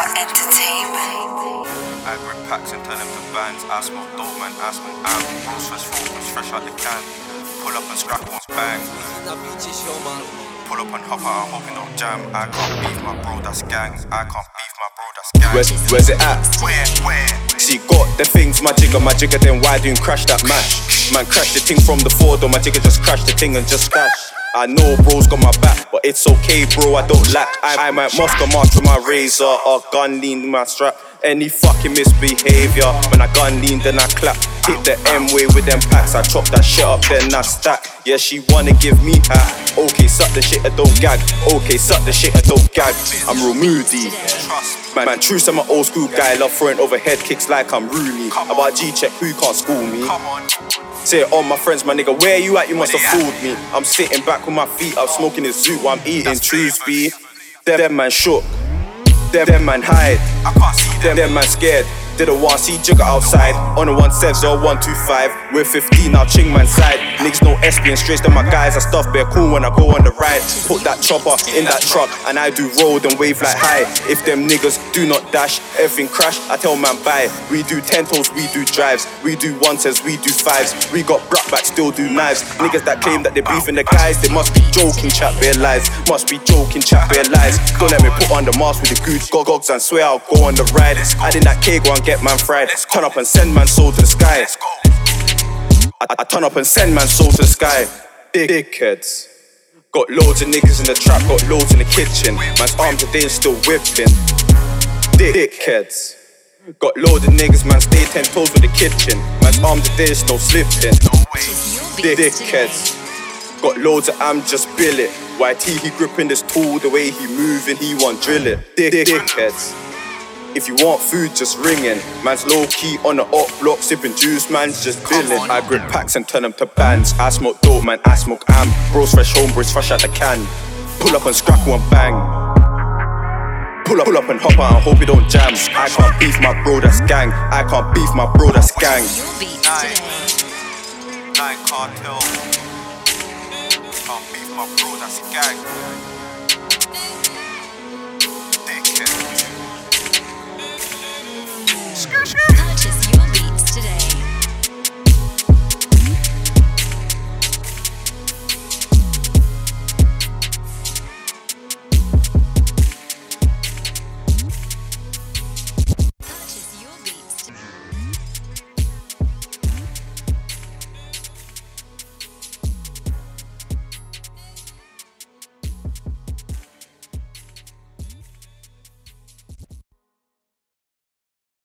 Squad Entertainment. I grip packs and turn them to bands. I smoke dope, man. I smoke am. Bros fresh focus, fresh out the can. Pull up and scrap ones bang. Pull up and hop out, hoping don't jam. I can't beef my bro, that's gang. I can't Where's, where's it at? She got the things, my jigger, my jigger, then why do you crash that match? Man, crash the thing from the Ford, or my jigger just crash the thing and just crash. I know bro's got my back, but it's okay, bro, I don't lack. I, I might Moscow march with my razor, or gun lean my strap. Any fucking misbehavior, when I gun lean, then I clap. Hit the M way with them packs, I chop that shit up, then I stack. Yeah, she wanna give me hat. Okay, suck the shit, I don't gag. Okay, suck the shit, I don't gag. I'm real moody. Man, man, true, I'm an old school guy. Love throwing overhead kicks like I'm Rooney. About G check, who can't school me? Come on. Say it on my friends, my nigga, where you at? You must have fooled me. I'm sitting back with my feet up, smoking this zoot while I'm eating truth be. Them, them man shook. Them, them man hide. I can't see Them, them. man scared. Didn't want see jigger outside. On a 170 or 125. We're 15 now, ching man side. Niggas no SP and straight to my guys. I stuff bare cool when I go on the ride. Put that chopper in that truck and I do roll and wave like high. If them niggas do not dash, everything crash. I tell man bye. We do ten toes, we do drives. We do one says, we do fives. We got brat back, still do knives. Niggas that claim that they beefing the guys, they must be joking, chat bare lies. Must be joking, chat bare lies. Don't let me put on the mask with the gooch gog- gogs and swear I'll go on the ride. I did that go and get man fried. Turn up and send man soul to the sky. I, turn up and send man soul to the sky. Big dickheads. Got loads of niggas in the trap, got loads in the kitchen. Man's arms today is still whipping. Dick- Dickheads. Got loads of niggas, man, stay ten toes with the kitchen. Man's arms today is no slipping. Dick- Dickheads. Got loads of am just bill it. YT he gripping this tool, the way he moving, he want drill it. Dick- Dickheads. If you want food, just ringing. Man's low key on the up block, sipping juice, man's just billing. I grip packs and turn them to bands. I smoke dope, man, I smoke am. Bros fresh home, bros fresh out the can. Pull up and scrackle and bang. Pull up, pull up and hop out and hope it don't jam. I can't beef my bro, that's gang. I can't beef my bro, that's gang. New beats Nine. today. Nine cartel. Can't beef my bro, that's gang. Skr, skr.